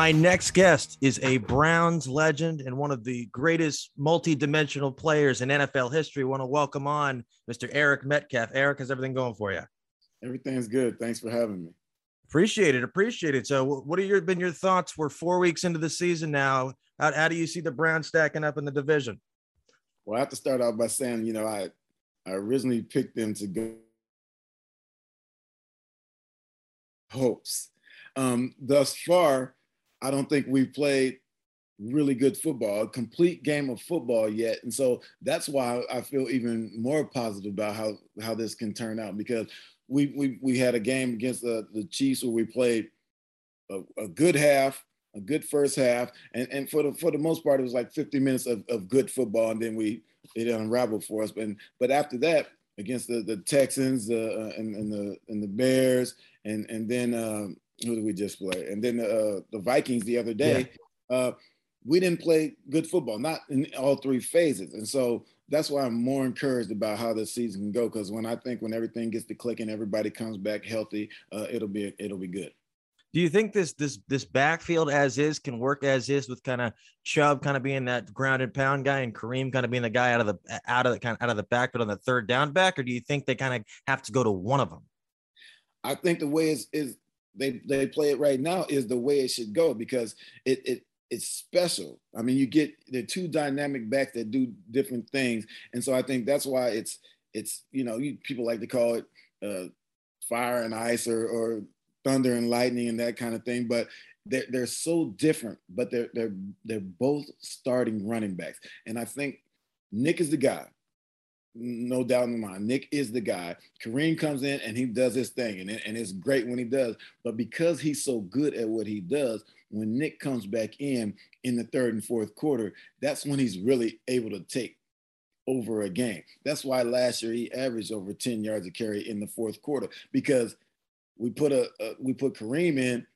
My next guest is a Browns legend and one of the greatest multi-dimensional players in NFL history. I want to welcome on Mr. Eric Metcalf. Eric, how's everything going for you? Everything's good. Thanks for having me. Appreciate it. Appreciate it. So, what have your been your thoughts? We're four weeks into the season now. How, how do you see the Browns stacking up in the division? Well, I have to start out by saying, you know, I I originally picked them to go hopes. Um, thus far, I don't think we've played really good football, a complete game of football yet. And so that's why I feel even more positive about how, how this can turn out because we, we, we had a game against the, the Chiefs where we played a, a good half, a good first half. And, and for the, for the most part, it was like 50 minutes of, of good football. And then we, it unraveled for us. But, but after that, against the, the Texans uh, and, and the, and the Bears, and, and then, um, who did we just play? And then uh, the Vikings the other day. Yeah. Uh, we didn't play good football, not in all three phases, and so that's why I'm more encouraged about how this season can go. Because when I think when everything gets to clicking, everybody comes back healthy, uh, it'll be it'll be good. Do you think this this this backfield as is can work as is with kind of Chubb kind of being that grounded pound guy and Kareem kind of being the guy out of the out of the kind of out of the backfield on the third down back, or do you think they kind of have to go to one of them? I think the way is is they they play it right now is the way it should go because it it it's special. I mean, you get the two dynamic backs that do different things, and so I think that's why it's it's you know you, people like to call it uh, fire and ice or, or thunder and lightning and that kind of thing, but they're they're so different. But they're they're they're both starting running backs, and I think Nick is the guy no doubt in mind. Nick is the guy. Kareem comes in and he does his thing, and, and it's great when he does. But because he's so good at what he does, when Nick comes back in in the third and fourth quarter, that's when he's really able to take over a game. That's why last year he averaged over 10 yards a carry in the fourth quarter because we put a, a we put Kareem in,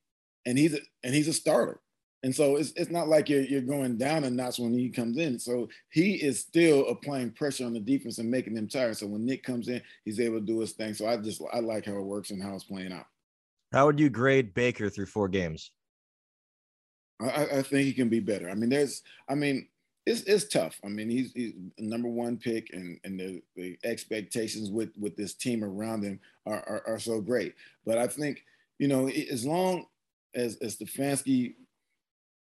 and he's a, and he's a starter. And so it's, it's not like you're, you're going down a notch when he comes in. So he is still applying pressure on the defense and making them tired. So when Nick comes in, he's able to do his thing. So I just I like how it works and how it's playing out. How would you grade Baker through four games? I, I think he can be better. I mean, there's I mean, it's it's tough. I mean, he's, he's number one pick, and and the, the expectations with with this team around him are, are, are so great. But I think you know, as long as as Stefanski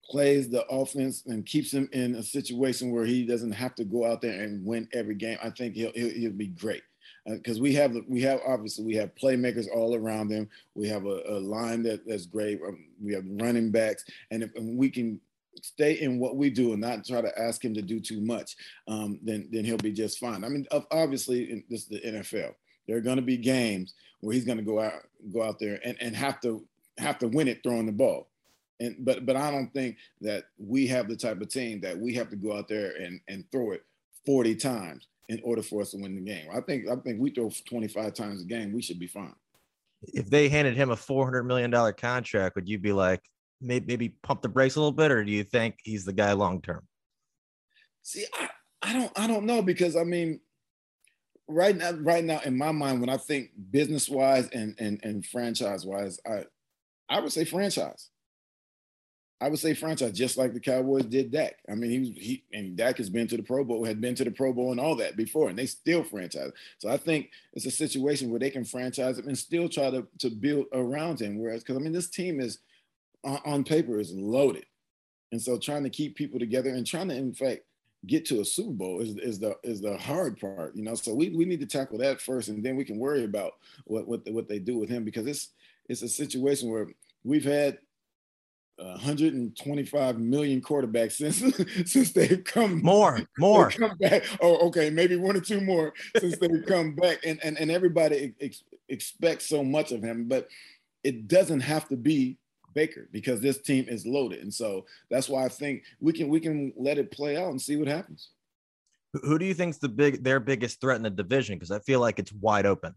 plays the offense and keeps him in a situation where he doesn't have to go out there and win every game, I think he'll he'll, he'll be great. Because uh, we have we have obviously we have playmakers all around them. We have a, a line that, that's great. Um, we have running backs, and if and we can stay in what we do and not try to ask him to do too much, um, then then he'll be just fine. I mean, obviously, this is the NFL. There are going to be games where he's going to go out go out there and, and have to have to win it throwing the ball. And but but I don't think that we have the type of team that we have to go out there and and throw it 40 times in order for us to win the game. I think I think we throw 25 times a game, we should be fine. If they handed him a 400 million dollar contract, would you be like maybe maybe pump the brakes a little bit, or do you think he's the guy long term? See, I, I don't I don't know because I mean right now right now in my mind when I think business wise and and and franchise wise, I I would say franchise. I would say franchise, just like the Cowboys did Dak. I mean, he was he and Dak has been to the Pro Bowl, had been to the Pro Bowl and all that before, and they still franchise. So I think it's a situation where they can franchise him and still try to to build around him. Whereas, because I mean, this team is on, on paper is loaded, and so trying to keep people together and trying to, in fact, get to a Super Bowl is, is the is the hard part, you know. So we, we need to tackle that first, and then we can worry about what what the, what they do with him because it's it's a situation where we've had 125 million quarterbacks since since they've come more more come back. Oh, okay, maybe one or two more since they've come back, and and and everybody ex- expects so much of him, but it doesn't have to be Baker because this team is loaded, and so that's why I think we can we can let it play out and see what happens. Who do you think's the big their biggest threat in the division? Because I feel like it's wide open.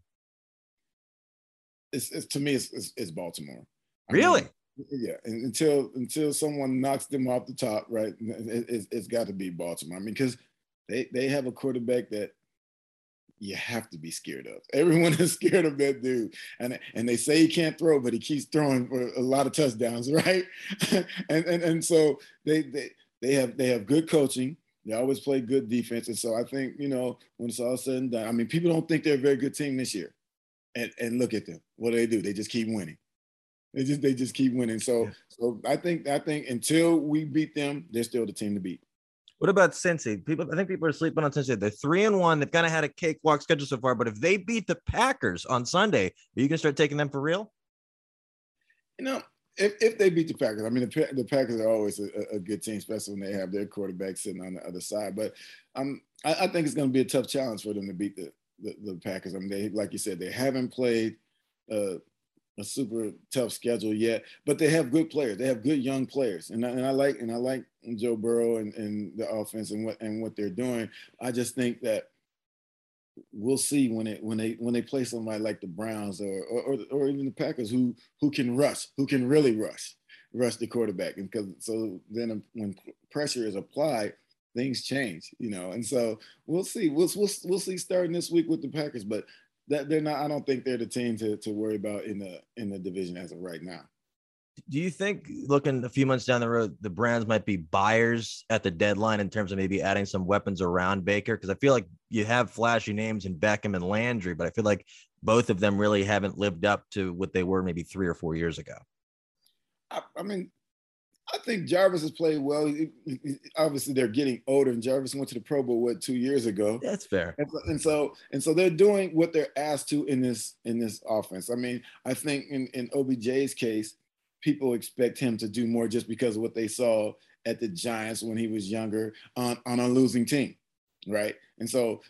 It's, it's to me, it's, it's, it's Baltimore. Really? I mean, yeah, until until someone knocks them off the top, right? It, it's, it's got to be Baltimore. I mean, because they they have a quarterback that you have to be scared of. Everyone is scared of that dude. And, and they say he can't throw, but he keeps throwing for a lot of touchdowns, right? and, and and so they they they have they have good coaching. They always play good defense. And so I think, you know, when it's all said and done, I mean, people don't think they're a very good team this year. And and look at them. What do they do? They just keep winning. They just they just keep winning. So so I think I think until we beat them, they're still the team to beat. What about Cincy? People, I think people are sleeping on Cincy. They're three and one. They've kind of had a cakewalk schedule so far. But if they beat the Packers on Sunday, are you gonna start taking them for real? You know, if, if they beat the Packers, I mean, the, the Packers are always a, a, good team, especially when they have their quarterback sitting on the other side. But um, I, I think it's going to be a tough challenge for them to beat the, the, the Packers. I mean, they, like you said, they haven't played uh, a super tough schedule yet, but they have good players. They have good young players, and I, and I like and I like Joe Burrow and, and the offense and what and what they're doing. I just think that we'll see when it when they when they play somebody like the Browns or or, or even the Packers who who can rush, who can really rush, rush the quarterback, and because so then when pressure is applied, things change, you know. And so we'll see. We'll we'll we'll see starting this week with the Packers, but that they're not. I don't think they're the team to to worry about in the in the division as of right now. Do you think looking a few months down the road, the Browns might be buyers at the deadline in terms of maybe adding some weapons around Baker? Because I feel like you have flashy names in Beckham and Landry, but I feel like both of them really haven't lived up to what they were maybe three or four years ago. I, I mean, I think Jarvis has played well. Obviously, they're getting older, and Jarvis went to the Pro Bowl what two years ago. That's fair. And so, and so, and so they're doing what they're asked to in this in this offense. I mean, I think in in OBJ's case, people expect him to do more just because of what they saw at the Giants when he was younger on on a losing team, right? And so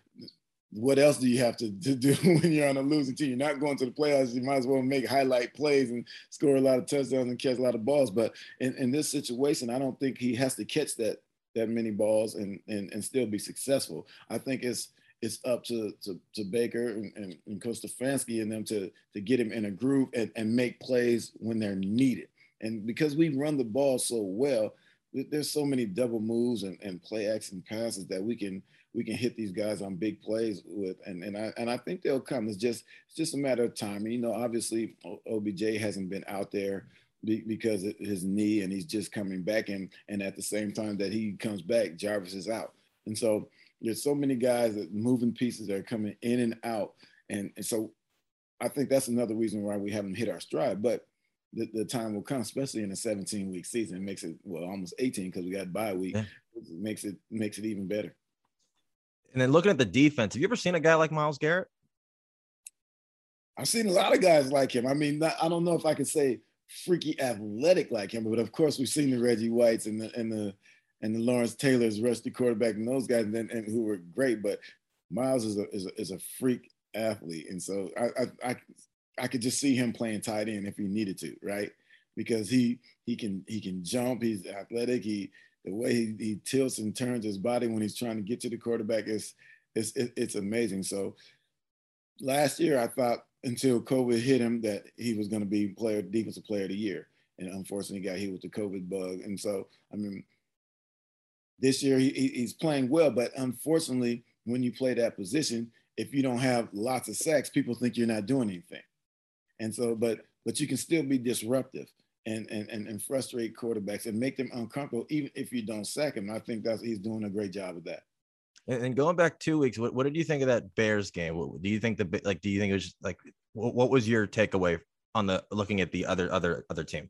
what else do you have to, to, do when you're on a losing team? You're not going to the playoffs. You might as well make highlight plays and score a lot of touchdowns and catch a lot of balls. But in, in this situation, I don't think he has to catch that that many balls and and, and still be successful. I think it's it's up to to, to Baker and, and, and Coach Stefanski and them to to get him in a groove and, and make plays when they're needed. And because we run the ball so well, there's so many double moves and, and play action passes that we can – we can hit these guys on big plays with, and and I and I think they'll come. It's just it's just a matter of time. And, you know, obviously OBJ hasn't been out there because of his knee, and he's just coming back. And and at the same time that he comes back, Jarvis is out, and so there's so many guys that moving pieces that are coming in and out, and, and so I think that's another reason why we haven't hit our stride, but. The, the time will come, especially in a 17 week season. It makes it well almost 18 because we got bye week. Yeah. It makes it makes it even better. And then looking at the defense, have you ever seen a guy like Myles Garrett? I've seen a lot of guys like him. I mean, not, I don't know if I could say freaky athletic like him, but of course we've seen the Reggie Whites and the and the and the Lawrence Taylors, rusty quarterback, and those guys, and, then, and who were great. But Myles is a, is a, is a freak athlete, and so I, I I I could just see him playing tight end if he needed to, right? Because he he can he can jump, he's athletic, he the way he, he tilts and turns his body when he's trying to get to the quarterback is it's it's amazing. So last year I thought until COVID hit him that he was going to be player defensive player of the year, and unfortunately got hit with the COVID bug. And so I mean, this year he, he's playing well, but unfortunately, when you play that position, if you don't have lots of sacks, people think you're not doing anything. And so, but but you can still be disruptive and, and, and, and frustrate quarterbacks and make them uncomfortable, even if you don't sack him. I think that's he's doing a great job of that. And going back two weeks, what, what did you think of that Bears game? What, do you think the like? Do you think it was like what, what was your takeaway on the looking at the other other other team?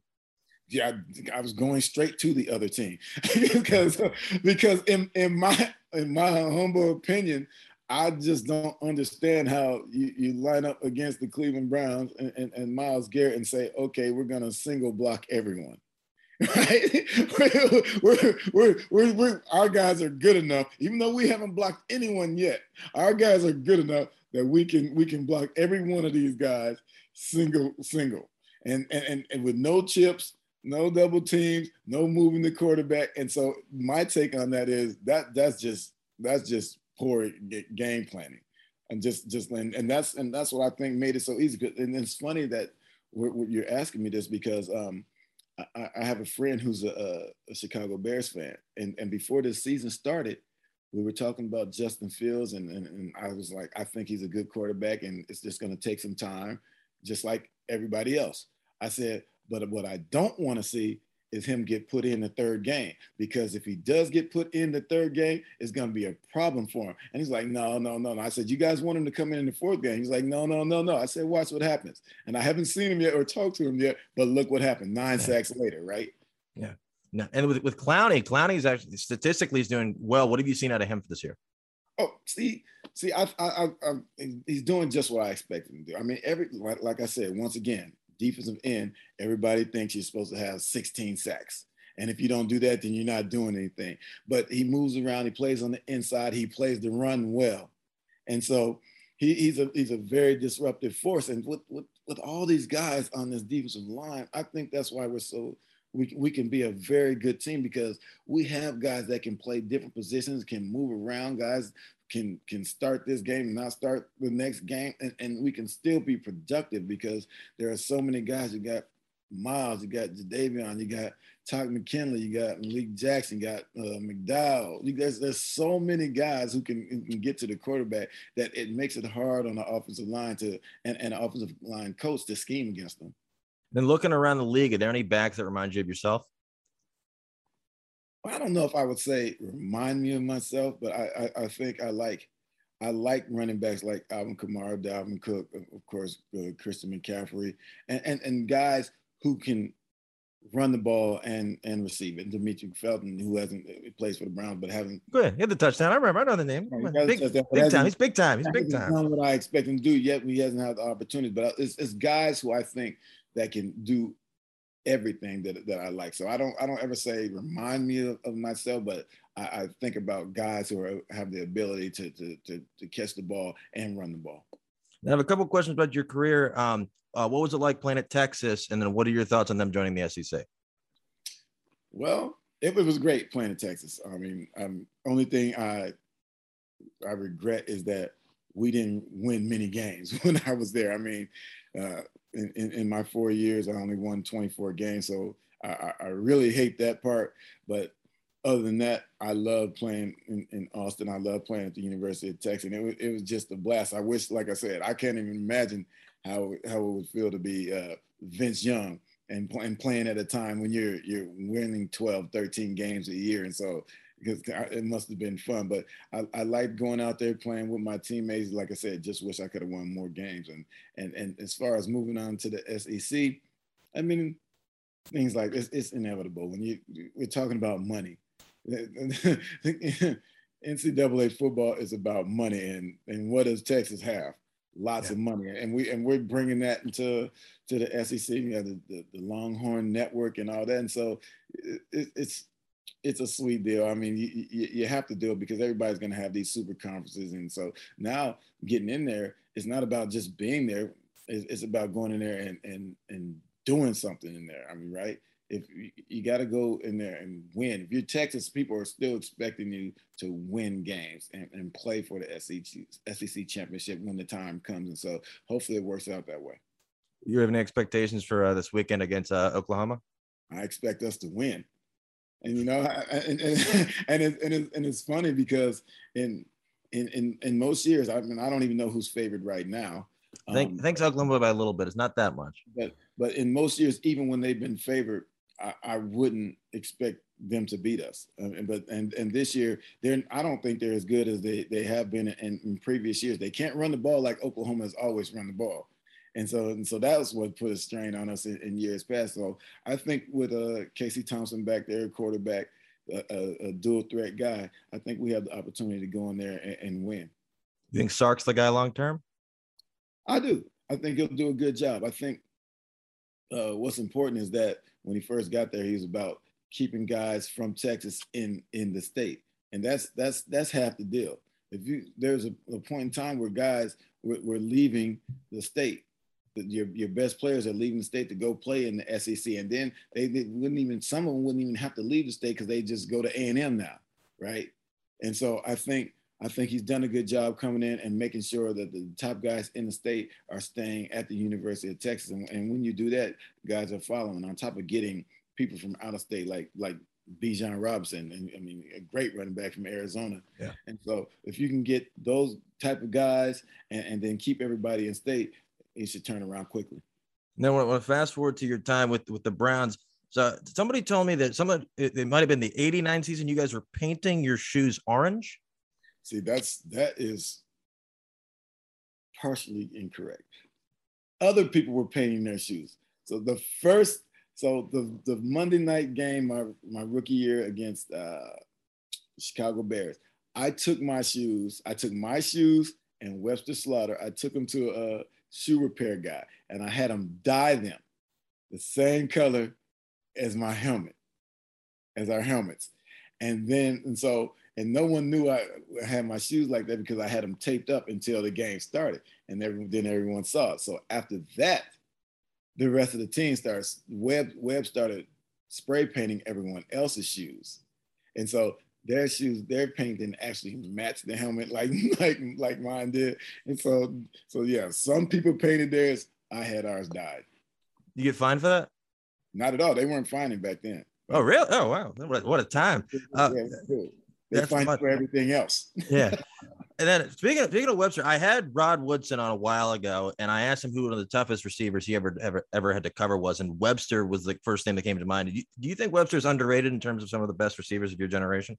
Yeah, I, I was going straight to the other team because because in in my in my humble opinion, I just don't understand how you, you line up against the Cleveland Browns and, and, and Myles Garrett and say, okay, we're going to single block everyone. Right? we're, we're, we're, we're, our guys are good enough, even though we haven't blocked anyone yet. Our guys are good enough that we can we can block every one of these guys single single, and and and with no chips, no double teams, no moving the quarterback. And so my take on that is that that's just that's just poor game planning, and just just and, and that's and that's what I think made it so easy. And it's funny that you're asking me this because um, I, I, have a friend who's a, a, Chicago Bears fan, and and before this season started, we were talking about Justin Fields, and, and, and I was like, I think he's a good quarterback, and it's just going to take some time, just like everybody else. I said, but what I don't want to see is him get put in the third game because if he does get put in the third game, it's going to be a problem for him. And he's like, no, no, no, no. I said, you guys want him to come in in the fourth game? He's like, no, no, no, no. I said, watch what happens. And I haven't seen him yet or talked to him yet, but look what happened. Nine yeah. sacks later, right? Yeah. No, and with, with Clowney, Clowney's actually statistically is doing well. What have you seen out of him for this year? Oh, see, see, I, I, I, he's doing just what I expected him to do. I mean, every like, like I said, once again, defensive end, everybody thinks you're supposed to have 16 sacks. And if you don't do that, then you're not doing anything. But he moves around, he plays on the inside, he plays the run well. And so he, he's a he's a very disruptive force. And with, with with all these guys on this defensive line, I think that's why we're so we, we can be a very good team because we have guys that can play different positions, can move around, guys can can start this game and not start the next game, and, and we can still be productive because there are so many guys. You got Myles, you got Jadeveon, you got Takk McKinley, you got Malik Jackson, you got uh, McDowell. You guys, there's so many guys who can, can get to the quarterback that it makes it hard on the offensive line to and, and the offensive line coach to scheme against them. Then looking around the league, are there any backs that remind you of yourself? I don't know if I would say remind me of myself, but I, I, I think I like I like running backs like Alvin Kamara, Dalvin Cook, of course, uh, Christian McCaffrey, and, and and guys who can run the ball and and receive it. Demetric Felton, who hasn't uh, plays for the Browns, but haven't. Good, hit the touchdown. I remember. I know the name. Big, big time. He's big time. He's big time. Done what I expect him to do yet. He hasn't had the opportunity, but it's, it's guys who I think that can do everything that, that I like. So I don't I don't ever say remind me of, of myself, but I, I, think about guys who are, have the ability to, to, to to catch the ball and run the ball. I have a couple questions about your career. Um, uh, what was it like playing at Texas, and then what are your thoughts on them joining the SEC? Well, it, it was great playing at Texas. I mean, um, only thing I I regret is that we didn't win many games when I was there. I mean, uh, in, in, in, my four years, I only won 24 games. So I, I, really hate that part. But other than that, I love playing in, in, Austin. I love playing at the University of Texas. And it was, it was just a blast. I wish, like I said, I can't even imagine how, how it would feel to be uh, Vince Young and, and playing at a time when you're you're winning 12, 13 games a year. And so because it must have been fun. But I, I like going out there playing with my teammates. Like I said, just wish I could have won more games. And and and as far as moving on to the SEC, I mean, things like it's, it's inevitable when you we're talking about money. NCAA football is about money, and and what does Texas have? Lots yeah. of money, and we and we're bringing that into to the SEC. You have the, the, the Longhorn Network and all that, and so it, it's it's a sweet deal. I mean, you, you, you have to do it because everybody's going to have these super conferences. And so now getting in there, it's not about just being there. It's, it's about going in there and, and, and doing something in there. I mean, right. If you, you got to go in there and win, if you're Texas, people are still expecting you to win games and, and play for the SEC, SEC championship when the time comes. And so hopefully it works out that way. You have any expectations for uh, this weekend against uh, Oklahoma? I expect us to win and you know, and and and, it, and, it, and it's funny because in in in in most years, I mean, I don't even know who's favored right now. Um, thanks Oklahoma by a little bit. It's not that much. But but in most years, even when they've been favored, I, I wouldn't expect them to beat us. Uh, but and and this year, they're I don't think they're as good as they they have been in, in previous years. They can't run the ball like Oklahoma has always run the ball. And so, and so that was what put a strain on us in, in years past. So I think with uh, Casey Thompson back there, quarterback, a, a, dual threat guy, I think we have the opportunity to go in there and, and win. You think Sark's the guy long term? I do. I think he'll do a good job. I think uh, what's important is that when he first got there, he was about keeping guys from Texas in in the state, and that's that's that's half the deal. If you there's a, a point in time where guys were, were leaving the state, your, your best players are leaving the state to go play in the SEC, and then they, they wouldn't even some of them wouldn't even have to leave the state because they just go to A and M now, right? And so I think I think he's done a good job coming in and making sure that the top guys in the state are staying at the University of Texas. And, and when you do that, guys are following on top of getting people from out of state like like Bijan Robinson, and I mean a great running back from Arizona. Yeah. And so if you can get those type of guys and, and then keep everybody in state, it should turn around quickly. Now, when, when fast forward to your time with with the Browns, so somebody told me that some of it, it might have been the '89 season. You guys were painting your shoes orange. See, that's that is partially incorrect. Other people were painting their shoes. So the first, so the the Monday night game, my my rookie year against uh, Chicago Bears, I took my shoes. I took my shoes and Webster Slaughter. I took them to a shoe repair guy, and I had him dye them the same color as my helmet, as our helmets. And then, and so, and no one knew I had my shoes like that because I had them taped up until the game started. And then everyone saw it. So after that, the rest of the team starts, Webb, Webb started spray painting everyone else's shoes. And so their shoes, their paint didn't actually match the helmet like like like mine did. And so so yeah, some people painted theirs. I had ours dyed. You get fined for that? Not at all. They weren't finding back then. Oh, really? Oh, wow. What, what a time. Uh, they find for everything else. yeah. And then speaking of, speaking of Webster, I had Rod Woodson on a while ago, and I asked him who one of the toughest receivers he ever ever ever had to cover was, and Webster was the first thing that came to mind. Do you, do you think Webster's underrated in terms of some of the best receivers of your generation?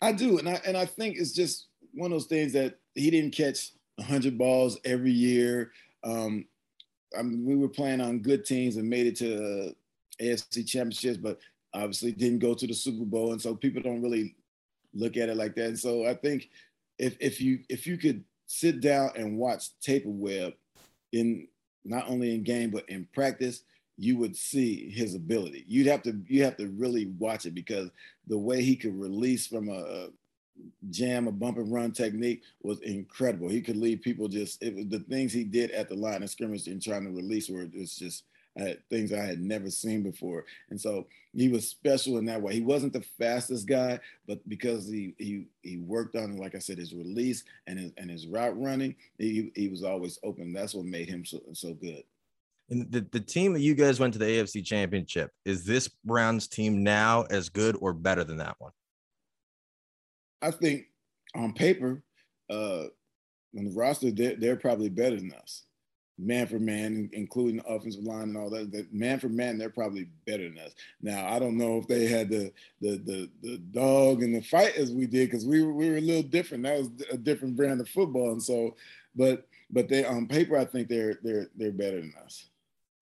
I do, and I and I think it's just one of those things that he didn't catch hundred balls every year. Um, I mean, we were playing on good teams and made it to uh, AFC championships, but obviously didn't go to the Super Bowl, and so people don't really look at it like that. And so I think if if you if you could sit down and watch tape of Webb in not only in game but in practice, you would see his ability. You'd have to you have to really watch it because the way he could release from a, jam, a bump and run technique was incredible. He could leave people just it was the things he did at the line of scrimmage and trying to release were it's just uh, things I had never seen before. And so he was special in that way. He wasn't the fastest guy, but because he he he worked on, like I said, his release and his and his route running, he he was always open. That's what made him so so good. And the, the team that you guys went to the AFC championship, is this Browns team now as good or better than that one? I think on paper, uh, on the roster, they're, they're probably better than us. Man for man, including the offensive line and all that, that. Man for man, they're probably better than us. Now, I don't know if they had the the the, the dog and the fight as we did because we were we were a little different. That was a different brand of football, and so, but but they on paper, I think they're they're they're better than us.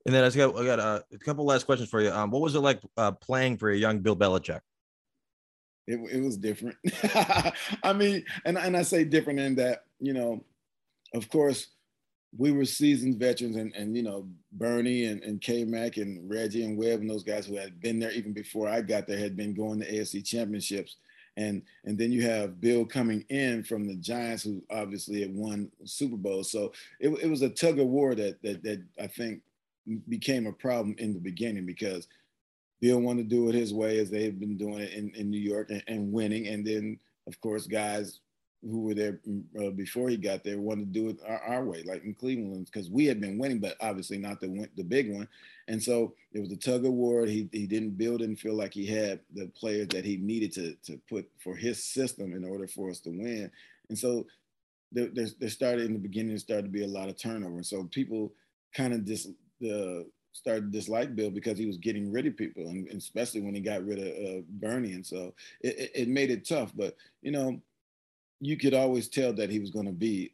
And then I got I got uh, a couple last questions for you. Um, what was it like uh, playing for a young Bill Belichick? It, it was different. I mean, and, and I say different in that, you know, of course, we were seasoned veterans and, and you know, Bernie and, and K Mac and Reggie and Webb and those guys who had been there even before I got there had been going to AFC championships. And and then you have Bill coming in from the Giants, who obviously had won Super Bowl. So it, it was a tug of war that that that I think became a problem in the beginning because Bill wanted to do it his way as they had been doing it in, in New York and, and winning. And then, of course, guys who were there mm, uh, before he got there wanted to do it our, our way, like in Cleveland, because we had been winning, but obviously not the the big one. And so it was a tug of war. He he didn't build didn't feel like he had the players that he needed to to put for his system in order for us to win. And so there, there, there started in the beginning, there started to be a lot of turnover. And so people kind of just the started to dislike Bill because he was getting rid of people, and, and especially when he got rid of uh, Bernie. And so it, it, it, made it tough. But you know, you could always tell that he was going to be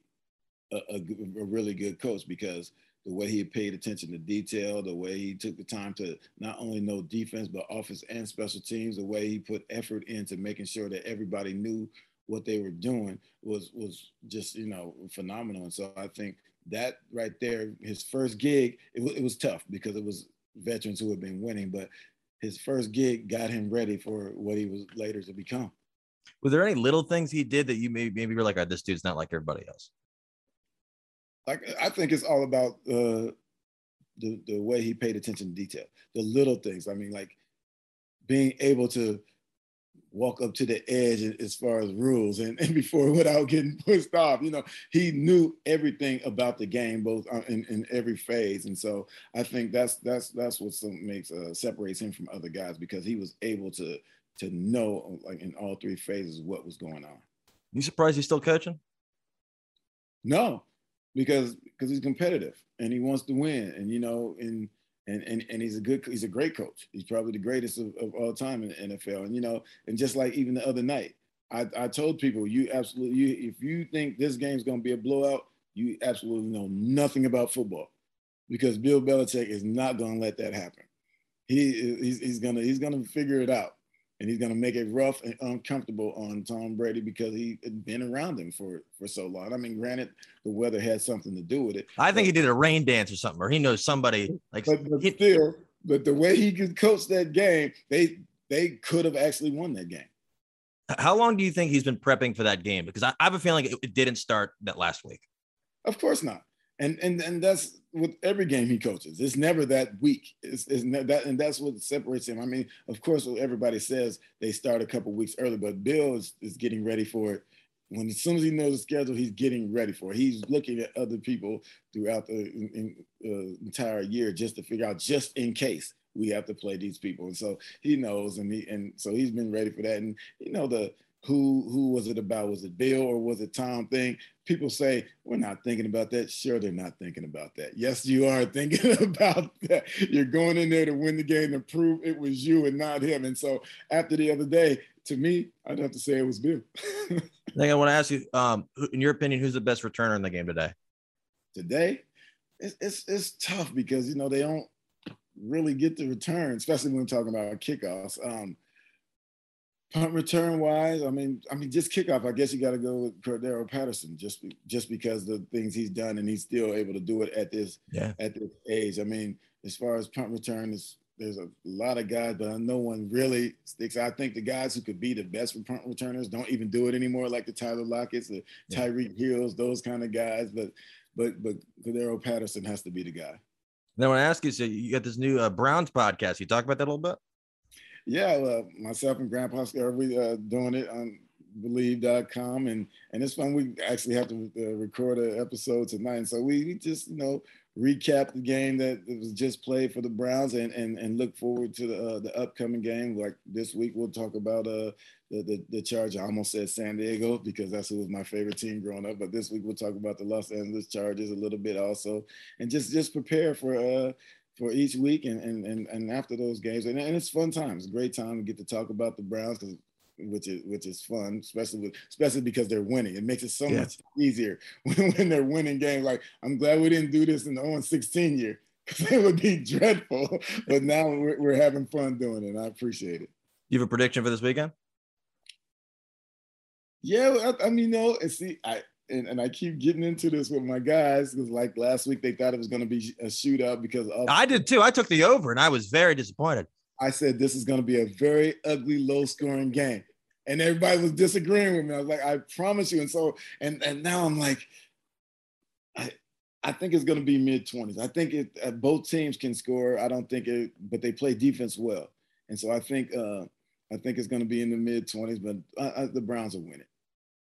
a, a, a, really good coach because the way he paid attention to detail, the way he took the time to not only know defense but offense and special teams, the way he put effort into making sure that everybody knew what they were doing was was just you know phenomenal. And so I think that right there, his first gig, it, it was tough because it was veterans who had been winning, but his first gig got him ready for what he was later to become. Was there any little things he did that you maybe maybe were like, oh, this dude's not like everybody else? Like I think it's all about uh, the the way he paid attention to detail, the little things. I mean, like being able to walk up to the edge as far as rules and, and before without getting pushed off. You know, he knew everything about the game, both uh, in, in every phase. And so I think that's that's that's what makes uh, separates him from other guys because he was able to to know like in all three phases what was going on. You surprised he's still coaching? No, because because he's competitive and he wants to win. And you know, and and and and he's a good he's a great coach. He's probably the greatest of, of all time in the NFL. And you know, and just like even the other night, I, I told people you absolutely you if you think this game's gonna be a blowout, you absolutely know nothing about football because Bill Belichick is not gonna let that happen. He he's, he's gonna he's gonna figure it out and he's going to make it rough and uncomfortable on Tom Brady because he had been around him for for so long. I mean, granted, the weather had something to do with it. I think but, he did a rain dance or something, or he knows somebody like. But, but he, still, but the way he could coach that game, they they could have actually won that game. How long do you think he's been prepping for that game? Because I, I have a feeling it, it didn't start that last week. Of course not and and and that's with every game he coaches. It's never that week. It's, it's that, and that's what separates him. I mean, of course, everybody says they start a couple weeks early, but Bill is, is getting ready for it. When as soon as he knows the schedule, he's getting ready for it. He's looking at other people throughout the in, in, uh, entire year just to figure out, just in case we have to play these people. And so he knows, and he and so he's been ready for that. And you know the who who was it about? Was it Bill or was it Tom thing? People say we're not thinking about that. Sure, they're not thinking about that. Yes, you are thinking about that. You're going in there to win the game to prove it was you and not him. And so after the other day, to me, I'd have to say it was Bill. I think I want to ask you, um, in your opinion, who's the best returner in the game today? Today, it's it's, it's tough because you know they don't really get the return, especially when we're talking about kickoffs. Um, Punt return wise, I mean, I mean, just kickoff. I guess you got to go with Cordarrelle Patterson, just just because the things he's done, and he's still able to do it at this yeah. at this age. I mean, as far as punt return, is there's a lot of guys, but no one really sticks. I think the guys who could be the best for punt returners don't even do it anymore, like the Tyler Lockett's, the yeah. Tyreek Hills, those kind of guys. But but but Cordarrelle Patterson has to be the guy. Now, I want to ask you, so you got this new uh, Browns podcast. You talk about that a little bit yeah, well, myself and Grandpa we uh, doing it on Bleav.com, and and it's fun. We actually have to uh, record an episode tonight, so we, we just you know recap the game that was just played for the Browns, and and and look forward to the uh, the upcoming game. Like this week, we'll talk about uh the the, the Charge. I almost said San Diego because that's who was my favorite team growing up. But this week we'll talk about the Los Angeles Chargers a little bit also, and just just prepare for uh for each week and and and, and after those games. And, and it's fun times. Great time to get to talk about the browns because which is which is fun especially with especially because they're winning. It makes it so yeah. much easier when, when, they're winning games. Like i'm glad we didn't do this in the 0 16 year because it would be dreadful. But now we're, we're having fun doing it. I appreciate it. You have a prediction for this weekend? Yeah i, I mean no and see i and, and I keep getting into this with my guys because like last week they thought it was going to be a shootout because of, I did too. I took the over and I was very disappointed. I said this is going to be a very ugly, low scoring game, and everybody was disagreeing with me. I was like, I promise you. And so and and now I'm like, I I think it's going to be mid twenties. I think it uh, both teams can score. I don't think it, but they play defense well, and so I think uh I think it's going to be in the mid twenties. But uh, uh, the Browns will win it.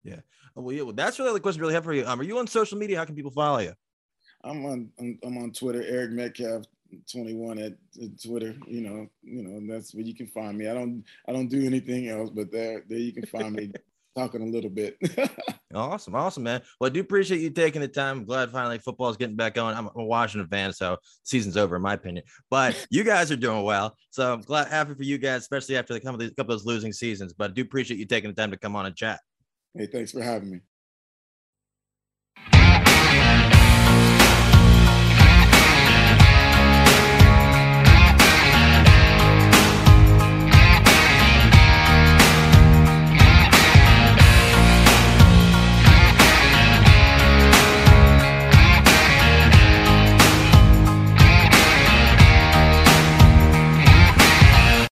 Yeah. Oh, well, yeah. Well, that's really the question I really have for you. Um, are you on social media? How can people follow you? I'm on I'm, on Twitter, Eric Metcalf 21 at, at, Twitter. You know, you know, that's where you can find me. I don't I don't do anything else, but there there you can find me talking a little bit. awesome, awesome, man. Well, I do appreciate you taking the time. I'm glad finally football is getting back on. I'm a Washington fan, so season's over in my opinion. But you guys are doing well, so I'm glad happy for you guys, especially after the couple of these couple of those losing seasons. But I do appreciate you taking the time to come on and chat. Hey, thanks for having me.